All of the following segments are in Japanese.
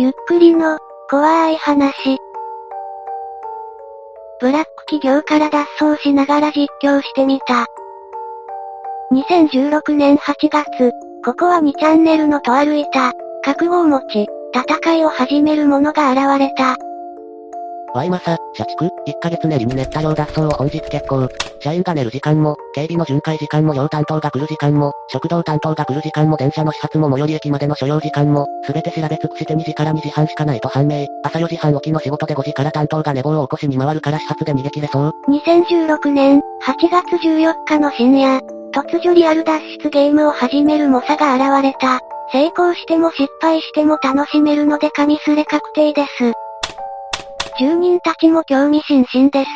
ゆっくりの、怖い話。ブラック企業から脱走しながら実況してみた。2016年8月、ここは2チャンネルのと歩いた、覚悟を持ち、戦いを始める者が現れた。ワイマサ、社畜、1ヶ月練りに練った量脱走を本日決行。社員が寝る時間も、警備の巡回時間も量担当が来る時間も、食堂担当が来る時間も電車の始発も最寄り駅までの所要時間も、すべて調べ尽くして2時から2時半しかないと判明。朝4時半起きの仕事で5時から担当が寝坊を起こしに回るから始発で逃げ切れそう。2016年8月14日の深夜、突如リアル脱出ゲームを始める猛者が現れた。成功しても失敗しても楽しめるので紙すれ確定です。住人たちも興味津々です。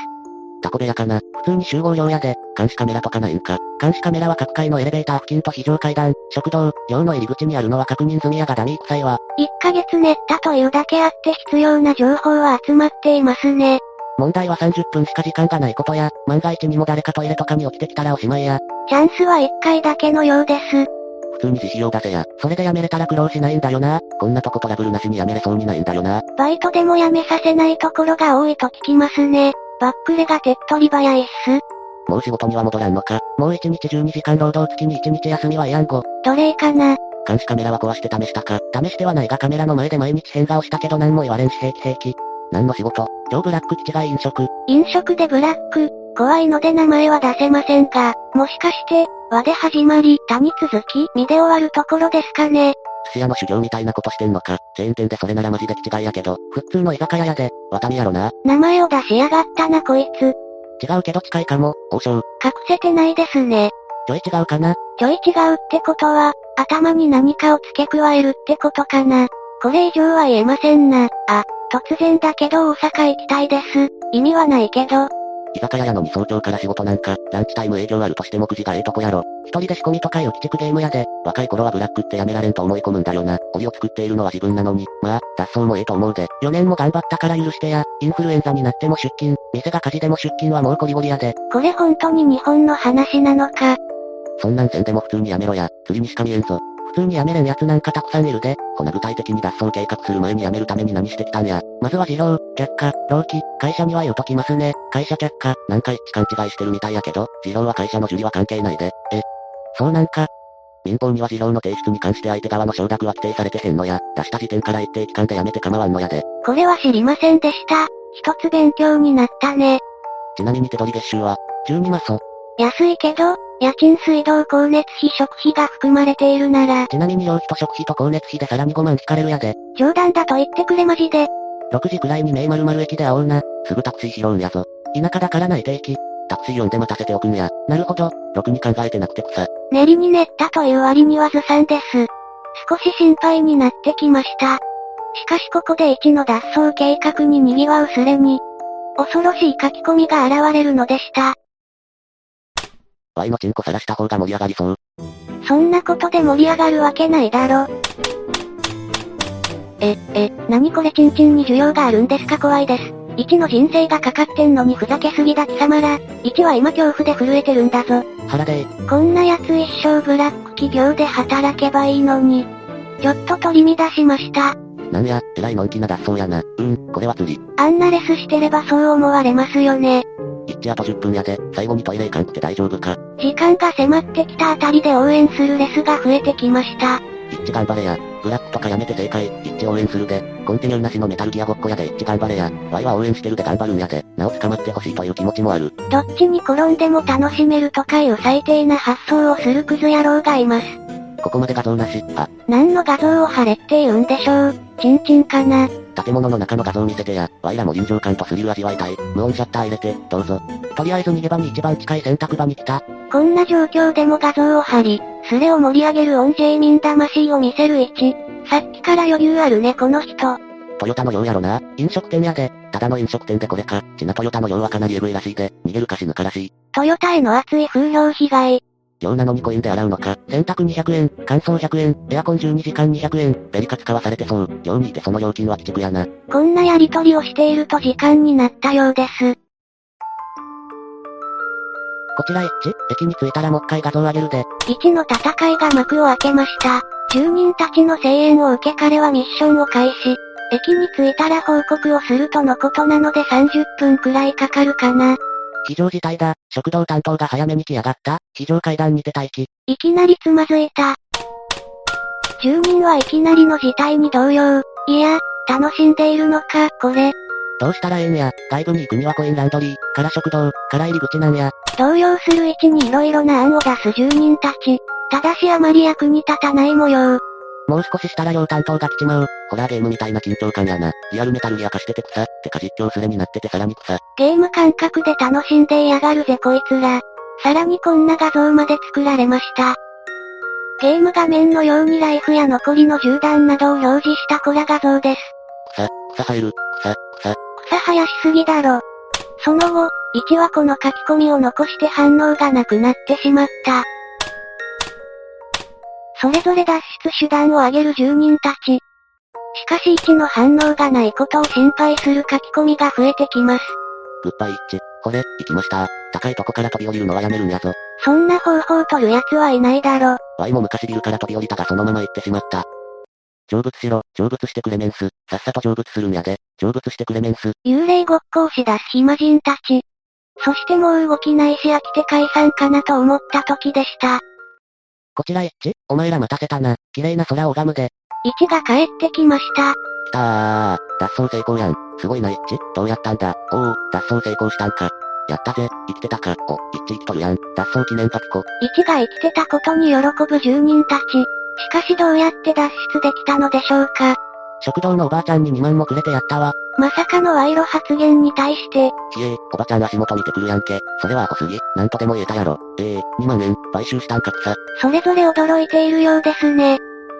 タコ部屋かな。普通に集合寮屋で、監視カメラとかないんか。監視カメラは各階のエレベーター付近と非常階段、食堂、寮の入り口にあるのは確認済みやがダミー臭いわ。1ヶ月練ったというだけあって必要な情報は集まっていますね。問題は30分しか時間がないことや、万が一にも誰かトイレとかに起きてきたらおしまいや。チャンスは1回だけのようです。普通に自費用出せや。それで辞めれたら苦労しないんだよな。こんなとこトラブルなしに辞めれそうにないんだよな。バイトでも辞めさせないところが多いと聞きますね。バックレが手っ取り早いっす。もう仕事には戻らんのか。もう1日12時間労働月に1日休みはやんご。奴隷かな監視カメラは壊して試したか。試してはないがカメラの前で毎日変顔したけど何も言われんし平気平気。何の仕事？超ブラック基地が飲食。飲食でブラック、怖いので名前は出せませんが、もしかして、和で始まり、他に続き、身で終わるところですかね。寿司屋の修行みたいなことしてんのか。チェーン店でそれならマジで気違いやけど、普通の居酒屋やで、ワタミやろな。名前を出しやがったなこいつ。違うけど近いかも、王将。隠せてないですね。ちょい違うかな。ちょい違うってことは、頭に何かを付け加えるってことかな。これ以上は言えませんな。あ、突然だけど大阪行きたいです。意味はないけど、居酒屋やのに早朝から仕事なんか、ランチタイム営業あるとしても9時がええとこやろ。一人で仕込みとかよ鬼畜ゲームやで、若い頃はブラックってやめられんと思い込むんだよな。檻を作っているのは自分なのに、まあ、脱走もええと思うで。4年も頑張ったから許してや、インフルエンザになっても出勤、店が火事でも出勤はもうゴリゴリやで。これ本当に日本の話なのか。そんなんせんでも普通にやめろや、釣りにしか見えんぞ。普通にやめれん奴なんかたくさんいるで。ほな具体的に脱走計画する前にやめるために何してきたんや。まずは事業、却下、労基、会社には言うときますね。会社却下、なんか一致勘違いしてるみたいやけど、事業は会社の受理は関係ないで。え、そうなんか。民法には事業の提出に関して相手側の承諾は規定されてへんのや、出した時点から一定期間でやめて構わんのやで。これは知りませんでした。一つ勉強になったね。ちなみに手取り月収は、12マソ。安いけど、家賃水道光熱費食費が含まれているなら、ちなみに料費と食費と光熱費でさらに5万引かれるやで。冗談だと言ってくれマジで。6時くらいに名〇〇駅で会おうな。すぐタクシー拾うんやぞ。田舎だからない定期。タクシー呼んで待たせておくんや。なるほど。ろくに考えてなくて草。練りに練ったという割にはずさんです。少し心配になってきました。しかしここで一の脱走計画に賑わうすれに、恐ろしい書き込みが現れるのでした。ワイのチンコさらした方が盛り上がりそう。そんなことで盛り上がるわけないだろ。え、え、なにこれチンチンに需要があるんですか？怖いです。1の人生がかかってんのにふざけすぎだ貴様ら。1は今恐怖で震えてるんだぞ。腹でー。こんな奴一生ブラック企業で働けばいいのに。ちょっと取り乱しました。なんや、えらいのんきな脱走やな。うん、これは釣り。あんなレスしてればそう思われますよね。一致あと10分やで、最後にトイレ行かんくて大丈夫か？時間が迫ってきたあたりで応援するレスが増えてきました。一致頑張れや。ブラックとかやめて正解。一致応援するで。コンティニューなしのメタルギアごっこやで一致頑張れや。ワイは応援してるで頑張るんやで。なお捕まってほしいという気持ちもある。どっちに転んでも楽しめるとかいう最低な発想をするクズ野郎がいます。ここまで画像なし。あ、何の画像を貼れって言うんでしょう。チンチンかな。建物の中の画像見せてや。ワイらも臨場感とスリル味わいたい。無音シャッター入れて、どうぞ。とりあえず逃げ場に一番近い選択場に来た。こんな状況でも画像を貼り、スレを盛り上げるオンジェイミン魂を見せる位置。さっきから余裕あるねこの人。トヨタのようやろな。飲食店やで。ただの飲食店でこれか。ちなトヨタのようはかなりエグいらしいで。逃げるか死ぬからしい。トヨタへの熱い風評被害。量なのにコインで洗うのか。洗濯200円、乾燥100円、エアコン12時間200円、ベリカ使わされてそう。量にいてその料金は鬼畜やな。こんなやりとりをしていると時間になったようです。こちらエッチ、駅に着いたらもう一回画像上げるで。1の戦いが幕を開けました。住人たちの声援を受け彼はミッションを開始。駅に着いたら報告をするとのことなので30分くらいかかるかな。非常事態だ。食堂担当が早めに来やがった。非常階段にて待機。いきなりつまずいた。住民はいきなりの事態に動揺。いや、楽しんでいるのか、これ。どうしたらええんや。外部に行くにはコインランドリー、から食堂、から入り口なんや。動揺する位置に色々な案を出す住人たち。ただしあまり役に立たない模様。もう少ししたら両担当が来ちまう。ホラーゲームみたいな緊張感やな。リアルメタルギア化してて草。てか実況すれになっててさらに草。ゲーム感覚で楽しんでやがるぜこいつら。さらにこんな画像まで作られました。ゲーム画面のようにライフや残りの銃弾などを表示したコラ画像です。草、草生える、草、草。草生やしすぎだろ。その後、1はこの書き込みを残して反応がなくなってしまった。それぞれ脱出手段を挙げる住人たち。しかし1の反応がないことを心配する書き込みが増えてきます。グッバイ一致。これ、行きました。高いとこから飛び降りるのはやめるんやぞ。そんな方法を取る奴はいないだろ。ワイも昔ビルから飛び降りたがそのまま行ってしまった。成仏しろ、成仏してくれメンス。さっさと成仏するんやで。成仏してくれメンス。幽霊ごっこをし出す暇人たち。そしてもう動きないし飽きて解散かなと思った時でした。こちら一致お前ら待たせたな。綺麗な空を拝むで。1が帰ってきました。来たー。脱走成功やん。すごいな一致どうやったんだ？おお、脱走成功したんか。やったぜ、生きてたか。お、一致生きとるやん。脱走記念パピコ。1が生きてたことに喜ぶ住人たち。しかしどうやって脱出できたのでしょうか？食堂のおばあちゃんに2万もくれてやったわ。まさかの賄賂発言に対して、ひえー、おばちゃん足元見てくるやんけ。それはアホすぎ。なんとでも言えたやろ。ええー、2万円、買収したんか草。それぞれ驚いているようですね。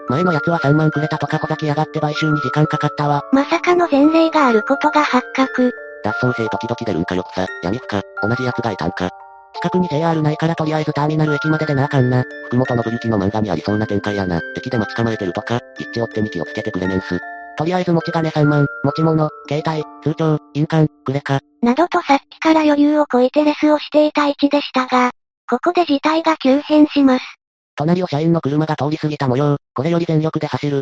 前のやつは3万くれたとかほざきやがって買収に時間かかったわ。まさかの前例があることが発覚。脱走性時々出るんかよ草。闇深。同じやつがいたんか。近くに JR ないからとりあえずターミナル駅まででなあかんな。福本信之の漫画にありそうな展開やな。駅で待ち構えてるとか、一致追ってに気をつけてくれメンス。とりあえず持ち金3万、持ち物、携帯、通帳、印鑑、くれか。などとさっきから余裕をこいてレスをしていた位置でしたが、ここで事態が急変します。隣を社員の車が通り過ぎた模様。これより全力で走る。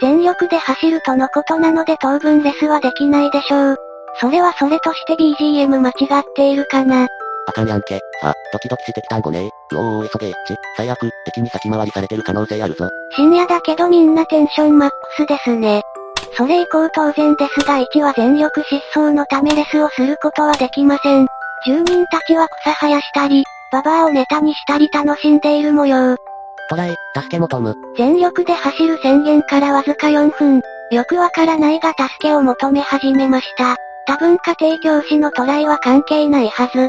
全力で走るとのことなので当分レスはできないでしょう。それはそれとして BGM 間違っているかな。あかんやんけ。あ、ドキドキしてきたんごねうおー急げ一致。最悪、敵に先回りされてる可能性あるぞ。深夜だけどみんなテンションマックスですね。それ以降当然ですが1は全力疾走のためレスをすることはできません。住民たちは草生やしたり、ババアをネタにしたり楽しんでいる模様。トライ、助け求む。全力で走る宣言からわずか4分。よくわからないが助けを求め始めました。多分家庭教師のトライは関係ないはず。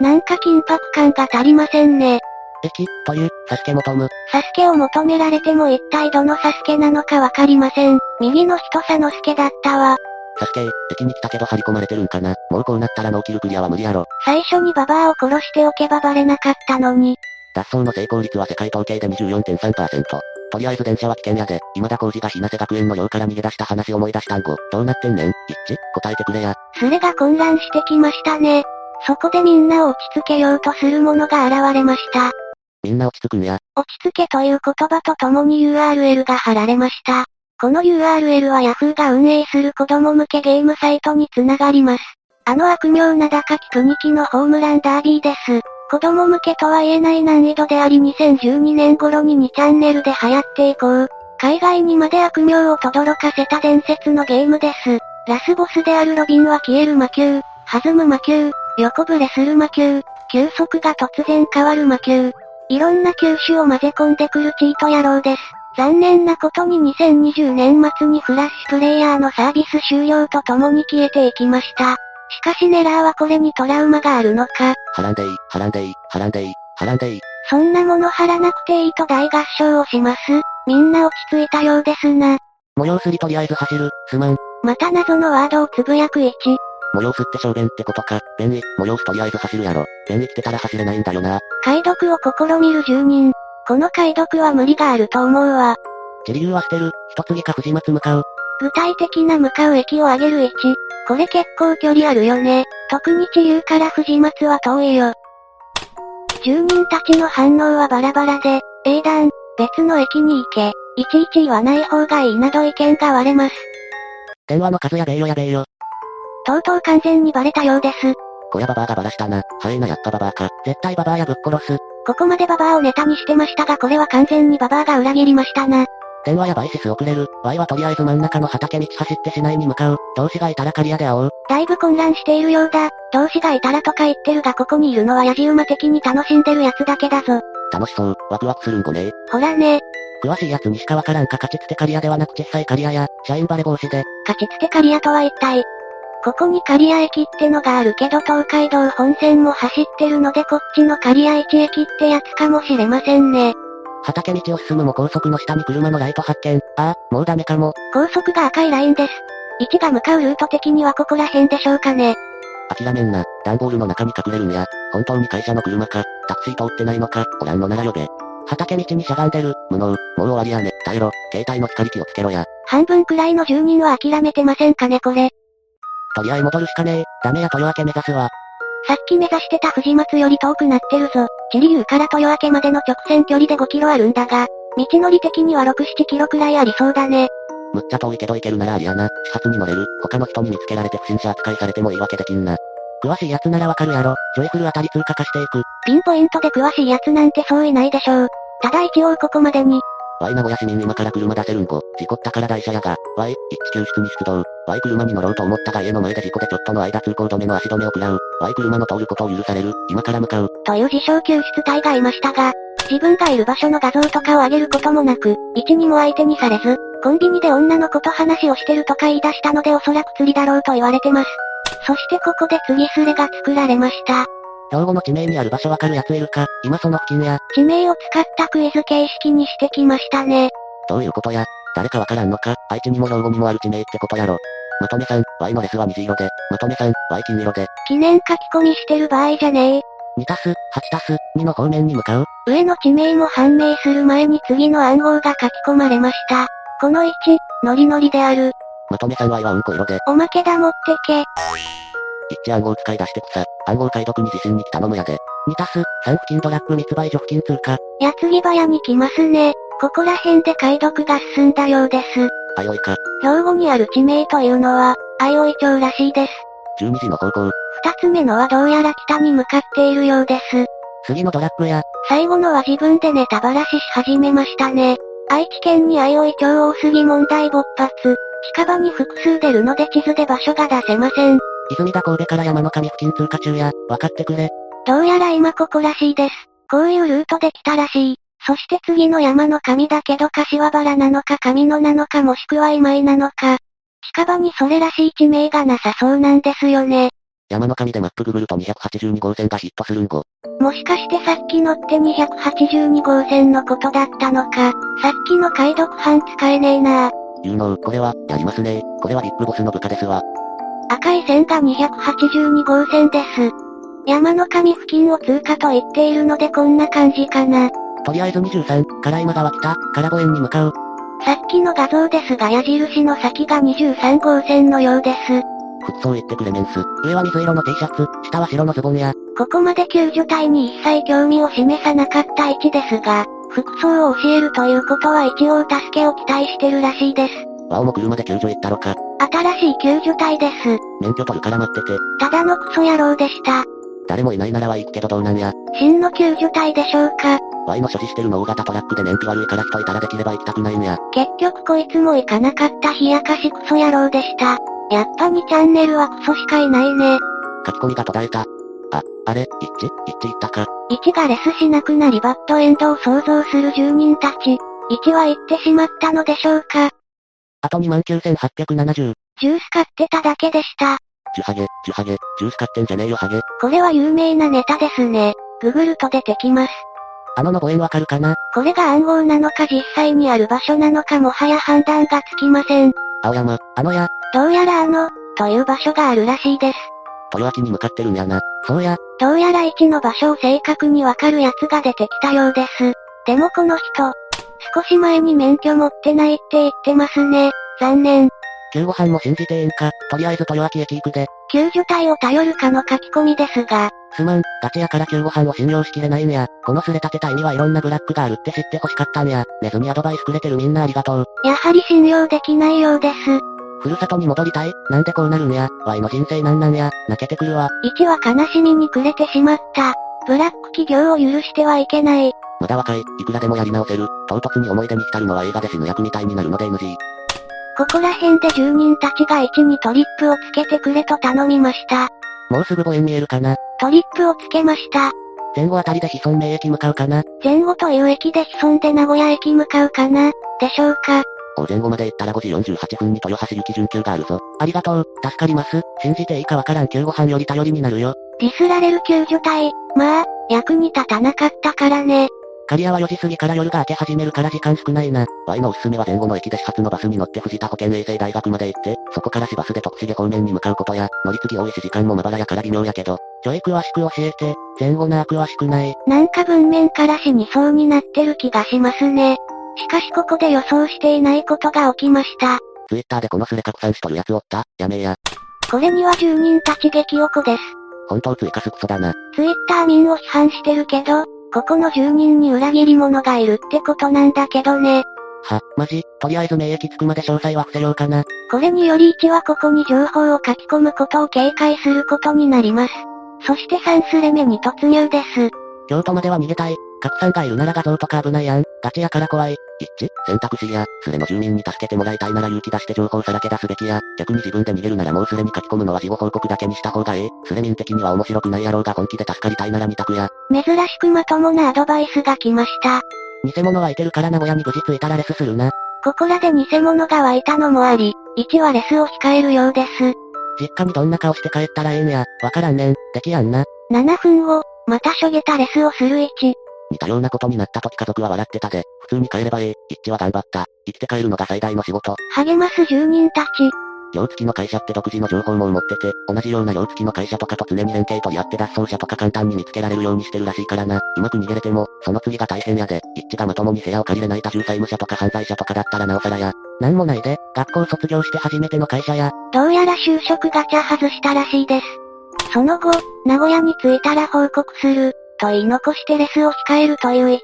なんか緊迫感が足りませんね。駅、という、助け求む。サスケを求められても一体どのサスケなのかわかりません。右の人佐之助だったわ。サスケ、駅に来たけど張り込まれてるんかな。もうこうなったらノーキルクリアは無理やろ。最初にババアを殺しておけばバレなかったのに。脱走の成功率は世界統計で24.3%。とりあえず電車は危険やで、今田耕司が日生学園の寮から逃げ出した話思い出したんご。どうなってんねん？一致？答えてくれや。スレが混乱してきましたね。そこでみんなを落ち着けようとする者が現れました。みんな落ち着くんや。落ち着けという言葉とともに URL が貼られました。この URL は Yahoo が運営する子供向けゲームサイトにつながります。あの悪名名高き国木のホームランダービーです。子供向けとは言えない難易度であり2012年頃に2チャンネルで流行って以降、海外にまで悪名を轟かせた伝説のゲームです。ラスボスであるロビンは消える魔球、弾む魔球、横ブレする魔球、球速が突然変わる魔球。いろんな球種を混ぜ込んでくるチート野郎です。残念なことに2020年末にフラッシュプレイヤーのサービス終了とともに消えていきました。しかしネラーはこれにトラウマがあるのか、はらんでいい、はらんでいい、はらんでいい、はらんでいい。そんなもの貼らなくていいと大合唱をします？みんな落ち着いたようですな。模様すりとりあえず走る、すまん。また謎のワードをつぶやく1。模様すって小便ってことか。便利、模様すとりあえず走るやろ。便利来てたら走れないんだよな。解読を試みる住人。この解読は無理があると思うわ。自流は捨てる、一継ぎか藤松向かう。具体的な向かう駅を上げる1。これ結構距離あるよね。特に地流から藤松は遠いよ。住人たちの反応はバラバラで、英断、別の駅に行け。いちいち言わない方がいいなど意見が割れます。電話の数やべえよやべえよ。とうとう完全にバレたようです。こりゃババアがバラしたな。はいなやっぱババアか。絶対ババアやぶっ殺す。ここまでババアをネタにしてましたがこれは完全にババアが裏切りましたな。電話やバイシス遅れる。ワイはとりあえず真ん中の畑道走って市内に向かう。同志がいたら刈谷で会おう。だいぶ混乱しているようだ。同志がいたらとか言ってるがここにいるのはヤジ馬的に楽しんでるやつだけだぞ。楽しそう。ワクワクするんごねほらね、詳しいやつにしかわからんか勝ちつて刈谷ではなく小さい刈谷や、社員バレ防止で。勝ちつて刈谷とは一体。ここに刈谷駅ってのがあるけど東海道本線も走ってるのでこっちの刈谷一駅ってやつかもしれませんね。畑道を進むも高速の下に車のライト発見。ああ、もうダメかも。高速が赤いラインです。1が向かうルート的にはここら辺でしょうかね。諦めんな。段ボールの中に隠れるんや。本当に会社の車か。タクシー通ってないのか。おらんのなら呼べ。畑道にしゃがんでる。無能。もう終わりやね。耐えろ。携帯の光気をつけろや。半分くらいの住人は諦めてませんかねこれ。とりあえ戻るしかねえ。ダメや豊明目指すわ。さっき目指してた藤松より遠くなってるぞ。チリ流から豊明までの直線距離で5キロあるんだが、道のり的には6、7キロくらいありそうだね。むっちゃ遠いけど行けるならありやな。始発に乗れる。他の人に見つけられて不審者扱いされても言い訳できんな。詳しいやつならわかるやろ。ジョイフルあたり通過化していく。ピンポイントで詳しいやつなんてそういないでしょう。ただ一応ここまでに、Y 名古屋市民今から車出せるんご。事故ったから台車やが。Y、一地救出に出動。Y 車に乗ろうと思ったが家の前で事故でちょっとの間通行止めの足止めを食らう。Y 車の通ることを許される。今から向かう。という自称救出隊がいましたが、自分がいる場所の画像とかを上げることもなく、一にも相手にされず、コンビニで女の子と話をしてるとか言い出したのでおそらく釣りだろうと言われてます。そしてここで次スレが作られました。兵庫の地名にある場所わかるやついるか？今その付近や。地名を使ったクイズ形式にしてきましたね。どういうことや誰かわからんのか？愛知にも兵庫にもある地名ってことやろ。まとめさん、Y のレスは虹色で、まとめさん、Y 金色で、記念書き込みしてる場合じゃねえ。2たす、8たす、2の方面に向かう？上の地名も判明する前に次の暗号が書き込まれました。この1、ノリノリである。まとめさん Y はうんこ色で、おまけだ持ってけ。一致暗号使い出してくさ。暗号解読に自信に来頼むやで。2たす、3付近ドラッグ密売所付近通過。矢継ぎ早に来ますね。ここら辺で解読が進んだようです。あよいか。兵庫にある地名というのは、相生町らしいです。12時の方向。二つ目のはどうやら北に向かっているようです。次のドラッグや、最後のは自分でネタバラシし始めましたね。愛知県に相生町大杉問題勃発。近場に複数出るので地図で場所が出せません。泉田神戸から山の神付近通過中や、分かってくれ。どうやら今ここらしいです。こういうルートで来たらしい。そして次の山の神だけど柏原なのか神野なのかもしくは今井なのか。近場にそれらしい地名がなさそうなんですよね。山の神でマップググると282号線がヒットするんご。もしかしてさっきのって282号線のことだったのか。さっきの解読班使えねえな有能、これは、やりますねこれはビッグボスの部下ですわ。赤い線が282号線です。山の神付近を通過と言っているのでこんな感じかな。とりあえず23、から今川北、から五円に向かう。さっきの画像ですが矢印の先が23号線のようです。服装言ってくれメンス。上は水色の T シャツ、下は白のズボンや。ここまで救助隊に一切興味を示さなかった位置ですが、服装を教えるということは一応助けを期待してるらしいです。ワオも車で救助行ったろか。新しい救助隊です。免許取るから待ってて。ただのクソ野郎でした。誰もいないならは行くけどどうなんや。真の救助隊でしょうか Y の所持してるの大型トラックで燃費悪いから人いたらできれば行きたくないんや。結局こいつも行かなかった冷やかしクソ野郎でした。やっぱ2チャンネルはクソしかいないね。書き込みが途絶えた。あ、あれ、一致？一致行ったか。1がレスしなくなりバッドエンドを想像する住人たち。1は行ってしまったのでしょうかあと29,870。ジュース買ってただけでした。ジュハゲ、ジュハゲ、ジュース買ってんじゃねえよハゲ。これは有名なネタですね。ググると出てきます。あののご縁わかるかな？これが暗号なのか実際にある場所なのかもはや判断がつきません。青山、あのや、どうやらあの、という場所があるらしいです。豊明に向かってるんやな。そうや、どうやら1の場所を正確にわかるやつが出てきたようです。でもこの人、少し前に免許持ってないって言ってますね。残念。救護班も信じてええんか。とりあえず豊明駅行くで。救助隊を頼るかの書き込みですが、すまん、ガチやから救護班を信用しきれないんや。このすれ立て隊にはいろんなブラックがあるって知って欲しかったんや。ネズミアドバイスくれてるみんなありがとう。やはり信用できないようです。ふるさとに戻りたいなんでこうなるんや。ワイの人生なんなんや。泣けてくるわ。1は悲しみに暮れてしまった。ブラック企業を許してはいけない。まだ若い、いくらでもやり直せる。唐突に思い出に浸るのは映画で死ぬ役みたいになるので NG。ここら辺で住人たちが1にトリップをつけてくれと頼みました。もうすぐ母園見えるかな。トリップをつけました。前後あたりで子孫名駅向かうかな。前後という駅で潜んで名古屋駅向かうかなでしょうかお前後まで行ったら5時48分に豊橋行き準急があるぞ。ありがとう、助かります。信じていいかわからん救護班より頼りになるよ。ディスられる救助隊。まあ、役に立たなかったからね。刈谷は4時過ぎから夜が明け始めるから時間少ないな。Y のおすすめは前後の駅で始発のバスに乗って藤田保健衛生大学まで行って、そこから市バスで徳重方面に向かうことや、乗り継ぎ多いし時間もまばらやから微妙やけど、ちょい詳しく教えて、前後な詳しくない。なんか文面から死にそうになってる気がしますね。しかしここで予想していないことが起きました。ツイッターでこのスレ拡散しとるやつおったやめえや。これには住人たち激おこです。本当追加すクソだな。ツイッター民を批判してるけど、ここの住人に裏切り者がいるってことなんだけどね。は、マジとりあえず名駅着くまで詳細は伏せようかな。これにより1はここに情報を書き込むことを警戒することになります。そして3スレ目に突入です。京都までは逃げたい。拡散がいるなら画像とか危ないやん。ガチやから怖い。一致選択肢や、スレの住民に助けてもらいたいなら勇気出して情報さらけ出すべきや、逆に自分で逃げるならもうスレに書き込むのは事後報告だけにした方がええ。スレ民的には面白くないやろうが本気で助かりたいなら二択や。珍しくまともなアドバイスが来ました。偽物はいてるから名古屋に無事着いたらレスするな。ここらで偽物が湧いたのもあり、1はレスを控えるようです。実家にどんな顔して帰ったらええんや。わからんねん。できやんな。7分後、またしょげたレスをする1。似たようなことになった時家族は笑ってたで、普通に帰ればええ。一致は頑張った。生きて帰るのが最大の仕事。励ます住人たち。寮付きの会社って独自の情報も持ってて、同じような寮付きの会社とかと常に連携取り合って脱走者とか簡単に見つけられるようにしてるらしいからな。うまく逃げれても、その次が大変やで。一致がまともに部屋を借りれない多重債務者とか犯罪者とかだったらなおさらや。なんもないで、学校卒業して初めての会社や。どうやら就職ガチャ外したらしいです。その後、名古屋に着いたら報告する、と言い残してレスを控えるという1。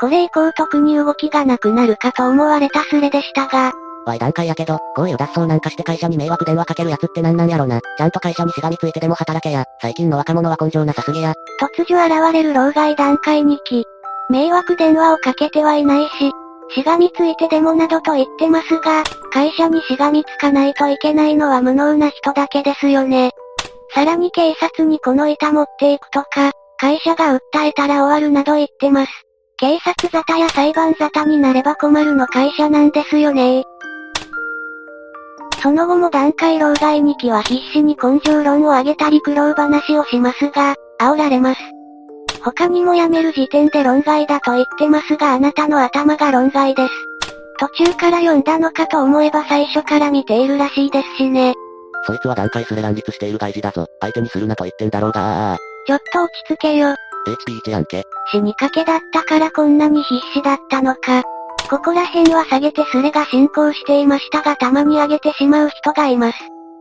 これ以降特に動きがなくなるかと思われたスレでしたが、わい段階やけど、こういう脱走なんかして会社に迷惑電話かけるやつってなんなんやろな。ちゃんと会社にしがみついてでも働けや。最近の若者は根性なさすぎや。突如現れる老害段階2期。迷惑電話をかけてはいないし、しがみついてでもなどと言ってますが、会社にしがみつかないといけないのは無能な人だけですよね。さらに警察にこの板持っていくとか、会社が訴えたら終わるなど言ってます。警察沙汰や裁判沙汰になれば困るの会社なんですよねその後も段階老害2期は必死に根性論を上げたり苦労話をしますが、煽られます。他にも辞める時点で論外だと言ってますがあなたの頭が論外です。途中から読んだのかと思えば最初から見ているらしいですしね。そいつは段階すれ乱立している外事だぞ。相手にするなと言ってんだろうがあああちょっと落ち着けよ。あ。HP1 やんけ。死にかけだったからこんなに必死だったのか。ここら辺は下げてスレが進行していましたがたまに上げてしまう人がいます。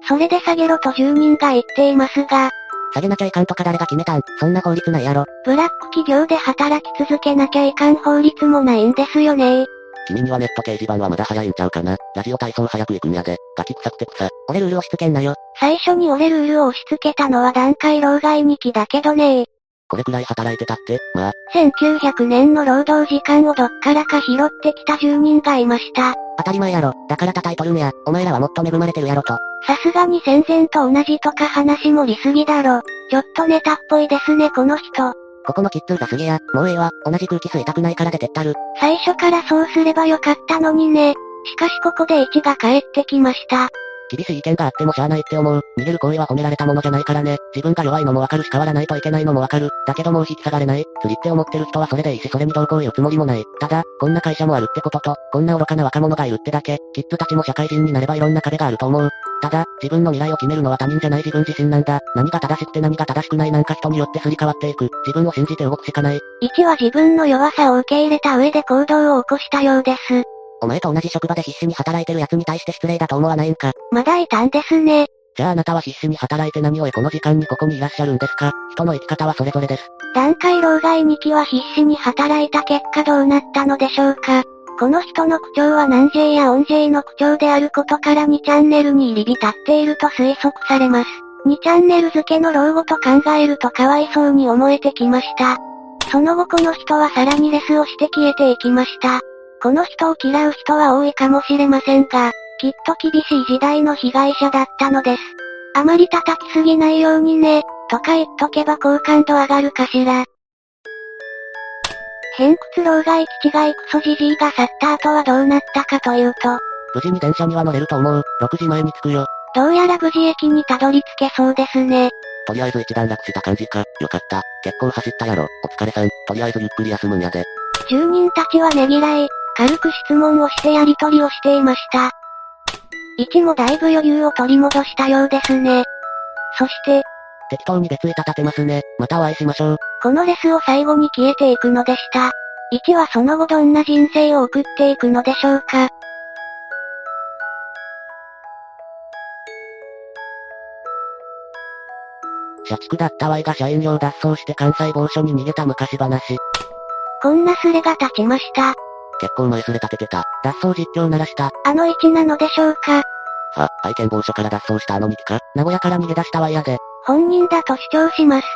それで下げろと住人が言っていますが、下げなきゃいかんとか誰が決めたん？そんな法律ないやろ。ブラック企業で働き続けなきゃいかん法律もないんですよね君にはネット掲示板はまだ早いんちゃうかな。ラジオ体操早く行くんやで。ガキ臭くて草。俺ルール押し付けんなよ。最初に俺ルールを押し付けたのは段階老害2期だけどねこれくらい働いてたって、まあ、1900年の労働時間をどっからか拾ってきた住人がいました。当たり前やろ。だから叩いとるんや。お前らはもっと恵まれてるやろと。さすがに戦前と同じとか話盛りすぎだろ。ちょっとネタっぽいですねこの人。ここのキッズがすげや。もうええわ。同じ空気吸いたくないから出てったる。最初からそうすればよかったのにね。しかしここで1が帰ってきました。厳しい意見があってもしゃあないって思う。逃げる行為は褒められたものじゃないからね。自分が弱いのもわかるし変わらないといけないのもわかる。だけどもう引き下がれない。釣りって思ってる人はそれでいいしそれにどうこう言うつもりもない。ただ、こんな会社もあるってことと、こんな愚かな若者がいるってだけ、キッズたちも社会人になればいろんな壁があると思う。ただ、自分の未来を決めるのは他人じゃない自分自身なんだ。何が正しくて何が正しくないなんか人によってすり替わっていく。自分を信じて動くしかない。1は自分の弱さを受け入れた上で行動を起こしたようです。お前と同じ職場で必死に働いてる奴に対して失礼だと思わないんか？まだいたんですね。じゃああなたは必死に働いて何を得この時間にここにいらっしゃるんですか？人の生き方はそれぞれです。段階老害2期は必死に働いた結果どうなったのでしょうか？この人の口調は南 J や音 J の口調であることから2チャンネルに入り浸っていると推測されます。2チャンネル付けの老後と考えるとかわいそうに思えてきました。その後この人はさらにレスをして消えていきました。この人を嫌う人は多いかもしれませんが、きっと厳しい時代の被害者だったのです。あまり叩きすぎないようにね、とか言っとけば好感度上がるかしら。偏屈老害気違いクソじじいが去った後はどうなったかというと、無事に電車には乗れると思う。6時前に着くよ。どうやら無事駅にたどり着けそうですね。とりあえず一段落した感じか。よかった。結構走ったやろ。お疲れさん。とりあえずゆっくり休むんやで。住人たちはねぎらい、軽く質問をしてやりとりをしていました。1もだいぶ余裕を取り戻したようですね。そして、適当に別板立てますね。またお会いしましょう。このレスを最後に消えていくのでした。1はその後どんな人生を送っていくのでしょうか。社畜だった Y が社員寮脱走して関西某所に逃げた昔話。こんなスレが立ちました。結構前すれ立ててた。脱走実況鳴らした。あの1なのでしょうか。あ、愛犬某所から脱走したあの2機か名古屋から逃げ出した Y やで。本人だと主張します。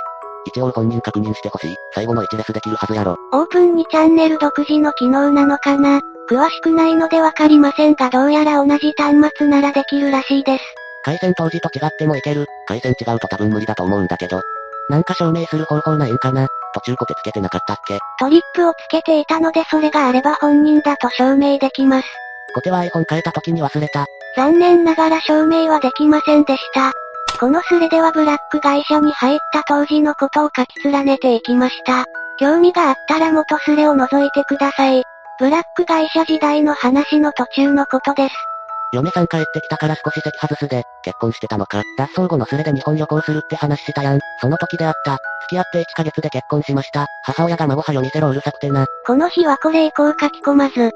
一応本人確認してほしい。最後の1レスできるはずやろ。オープンにチャンネル独自の機能なのかな詳しくないのでわかりませんがどうやら同じ端末ならできるらしいです。回線当時と違ってもいける。回線違うと多分無理だと思うんだけど。なんか証明する方法ないんかな？途中コテつけてなかったっけ？トリップをつけていたのでそれがあれば本人だと証明できます。コテは iPhone 変えた時に忘れた。残念ながら証明はできませんでした。このスレではブラック会社に入った当時のことを書き連ねていきました。興味があったら元スレを覗いてください。ブラック会社時代の話の途中のことです。嫁さん帰ってきたから少し席外すで、結婚してたのか。脱走後のスレで日本旅行するって話したやん。その時であった。付き合って1ヶ月で結婚しました。母親が孫はよ見せろうるさくてな。この日はこれ以降書き込まず、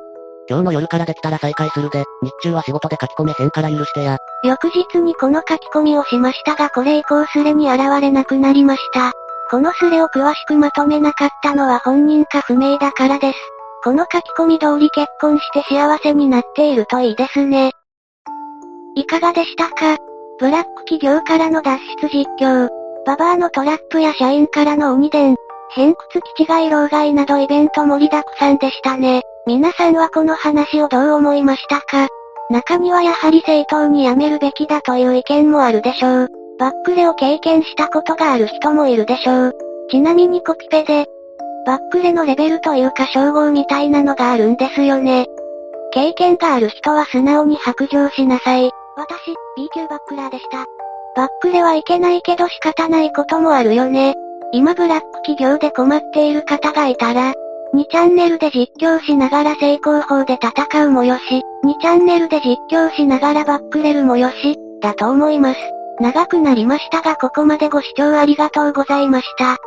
今日の夜からできたら再開するで、日中は仕事で書き込めへんから許してや。翌日にこの書き込みをしましたがこれ以降スレに現れなくなりました。このスレを詳しくまとめなかったのは本人か不明だからです。この書き込み通り結婚して幸せになっているといいですね。いかがでしたか？ブラック企業からの脱出実況、ババアのトラップや社員からの鬼伝、偏屈気違い老害などイベント盛りだくさんでしたね。皆さんはこの話をどう思いましたか？中にはやはり正当に辞めるべきだという意見もあるでしょう。バックレを経験したことがある人もいるでしょう。ちなみにコピペで、バックレのレベルというか称号みたいなのがあるんですよね。経験がある人は素直に白状しなさい。私、B 級バックラーでした。バックレはいけないけど仕方ないこともあるよね。今ブラック企業で困っている方がいたら、2チャンネルで実況しながら成功法で戦うもよし、2チャンネルで実況しながらバックレるもよし、だと思います。長くなりましたがここまでご視聴ありがとうございました。